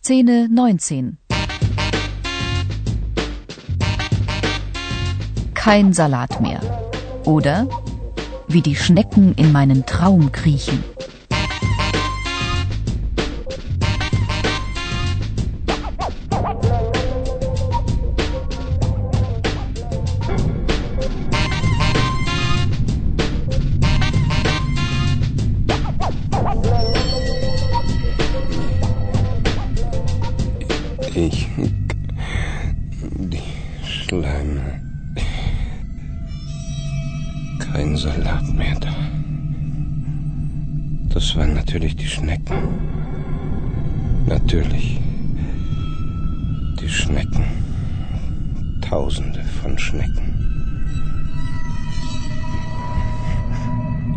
Szene 19 Kein Salat mehr. Oder wie die Schnecken in meinen Traum kriechen. Kein Salat mehr da. Das waren natürlich die Schnecken. Natürlich. Die Schnecken. Tausende von Schnecken.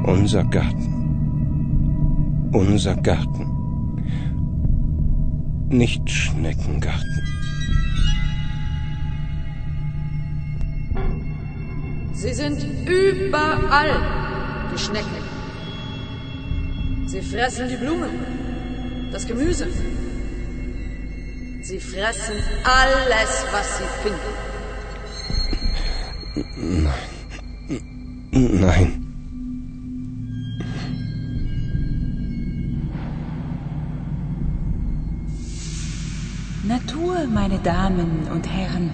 Unser Garten. Unser Garten. Nicht Schneckengarten. Sie sind überall, die Schnecken. Sie fressen die Blumen, das Gemüse. Sie fressen alles, was sie finden. Nein. Natur, meine Damen und Herren.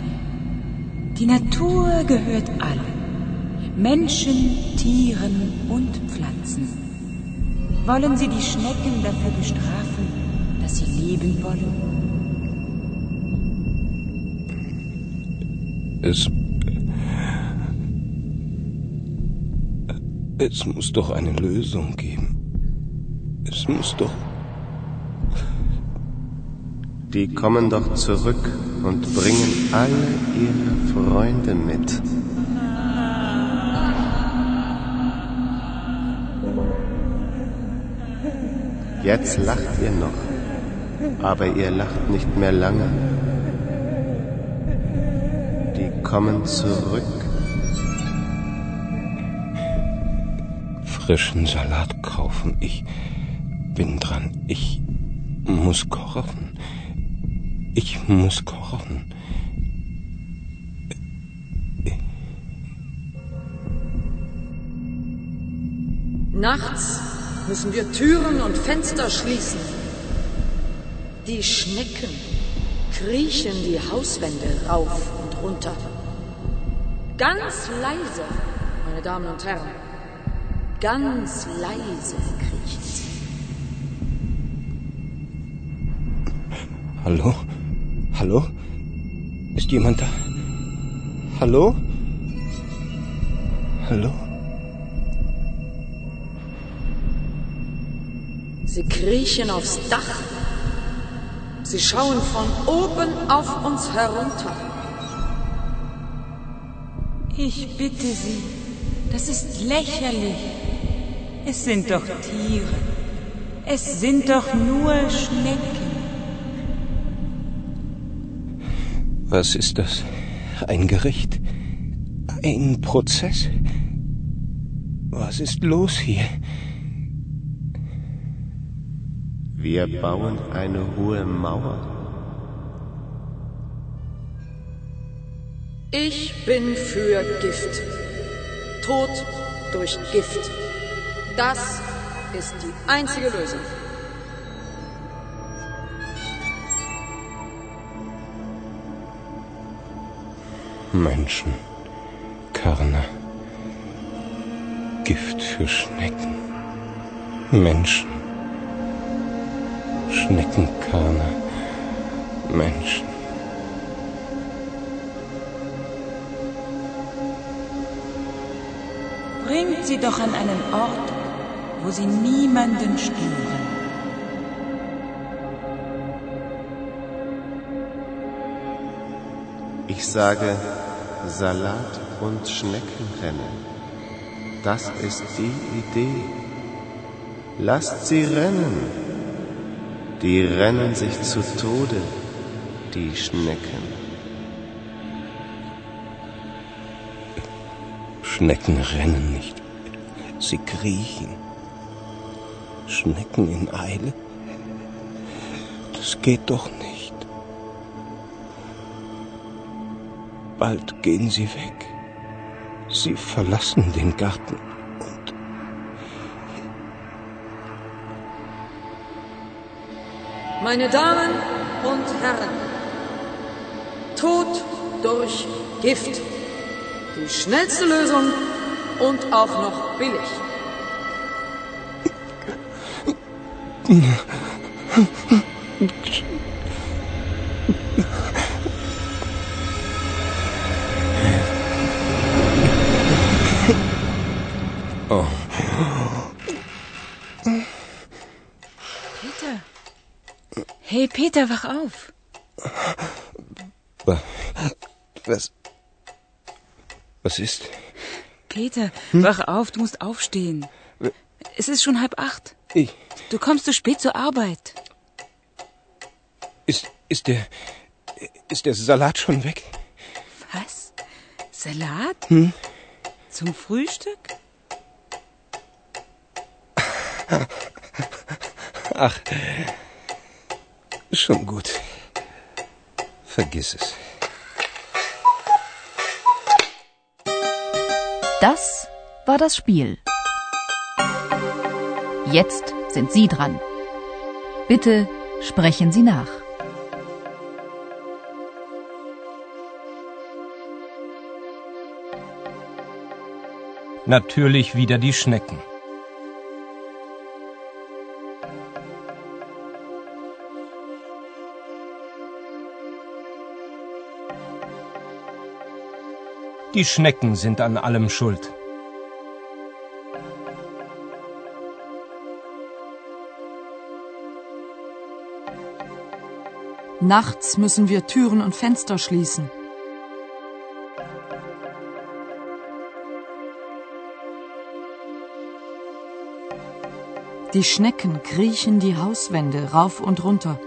Die Natur gehört allen. Menschen, Tieren und Pflanzen. Wollen Sie die Schnecken dafür bestrafen, dass sie leben wollen? Es. Es muss doch eine Lösung geben. Es muss doch. Die kommen doch zurück und bringen alle ihre Freunde mit. Jetzt lacht ihr noch, aber ihr lacht nicht mehr lange. Die kommen zurück. Frischen Salat kaufen. Ich bin dran. Ich muss kochen. Ich muss kochen. Nachts müssen wir Türen und Fenster schließen. Die Schnecken kriechen die Hauswände rauf und runter. Ganz leise, meine Damen und Herren. Ganz leise kriechen sie. Hallo? Hallo? Ist jemand da? Hallo? Hallo? Sie kriechen aufs Dach. Sie schauen von oben auf uns herunter. Ich bitte Sie, das ist lächerlich. Es sind doch Tiere. Es sind doch nur Schnecken. Was ist das? Ein Gericht? Ein Prozess? Was ist los hier? Wir bauen eine hohe Mauer. Ich bin für Gift. Tod durch Gift. Das ist die einzige Lösung. Menschen, Körner, Gift für Schnecken, Menschen, Schneckenkörner, Menschen. Bringt sie doch an einen Ort, wo sie niemanden stören. Ich sage Salat und Schneckenrennen. Das ist die Idee. Lasst sie rennen. Die rennen sich zu Tode, die Schnecken. Schnecken rennen nicht. Sie kriechen. Schnecken in Eile. Es geht doch nicht. Bald gehen Sie weg. Sie verlassen den Garten Meine Damen und Herren, Tod durch Gift. Die schnellste Lösung und auch noch billig. Oh, Peter. Hey, Peter, wach auf. wa- was... Was ist? Peter, wach auf, du musst aufstehen. Es ist schon halb acht. Ich... Du kommst zu spät zur Arbeit. Ist, ist der... Ist der Salat schon weg? Was? Salat? Zum Frühstück? Ach, schon gut. Vergiss es. Das war das Spiel. Jetzt sind Sie dran. Bitte sprechen Sie nach. Natürlich wieder die Schnecken. Die Schnecken sind an allem schuld. Nachts müssen wir Türen und Fenster schließen. Die Schnecken kriechen die Hauswände rauf und runter.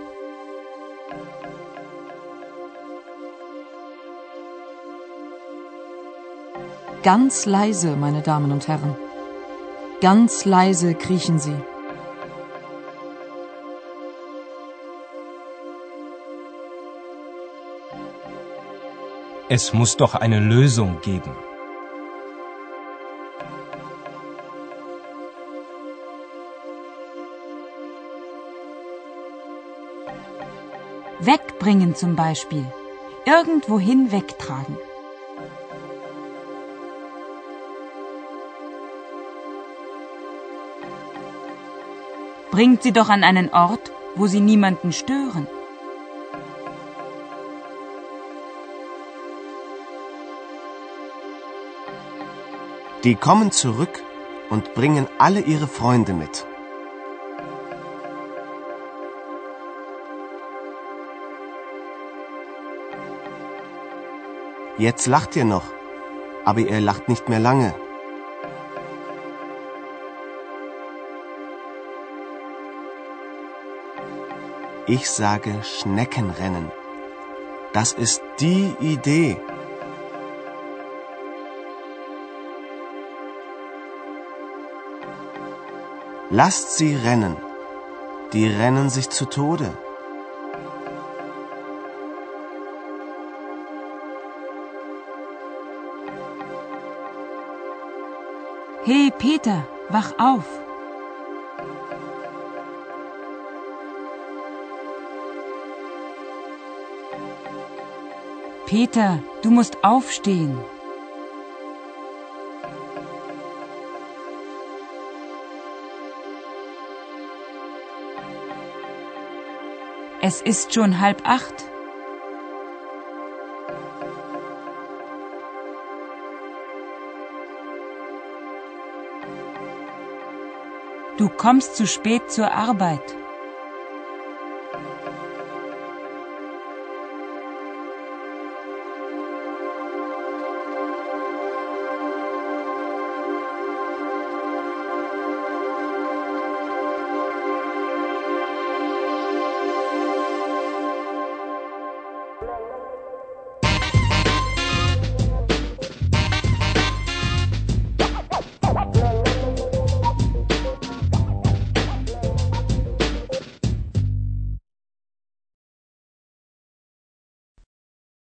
Ganz leise, meine Damen und Herren. Ganz leise kriechen sie. Es muss doch eine Lösung geben. Wegbringen zum Beispiel. Irgendwohin wegtragen. Bringt sie doch an einen Ort, wo sie niemanden stören. Die kommen zurück und bringen alle ihre Freunde mit. Jetzt lacht ihr noch, aber ihr lacht nicht mehr lange. Ich sage Schneckenrennen. Das ist die Idee. Lasst sie rennen. Die rennen sich zu Tode. Hey Peter, wach auf. Peter, du musst aufstehen. Es ist schon halb acht. Du kommst zu spät zur Arbeit.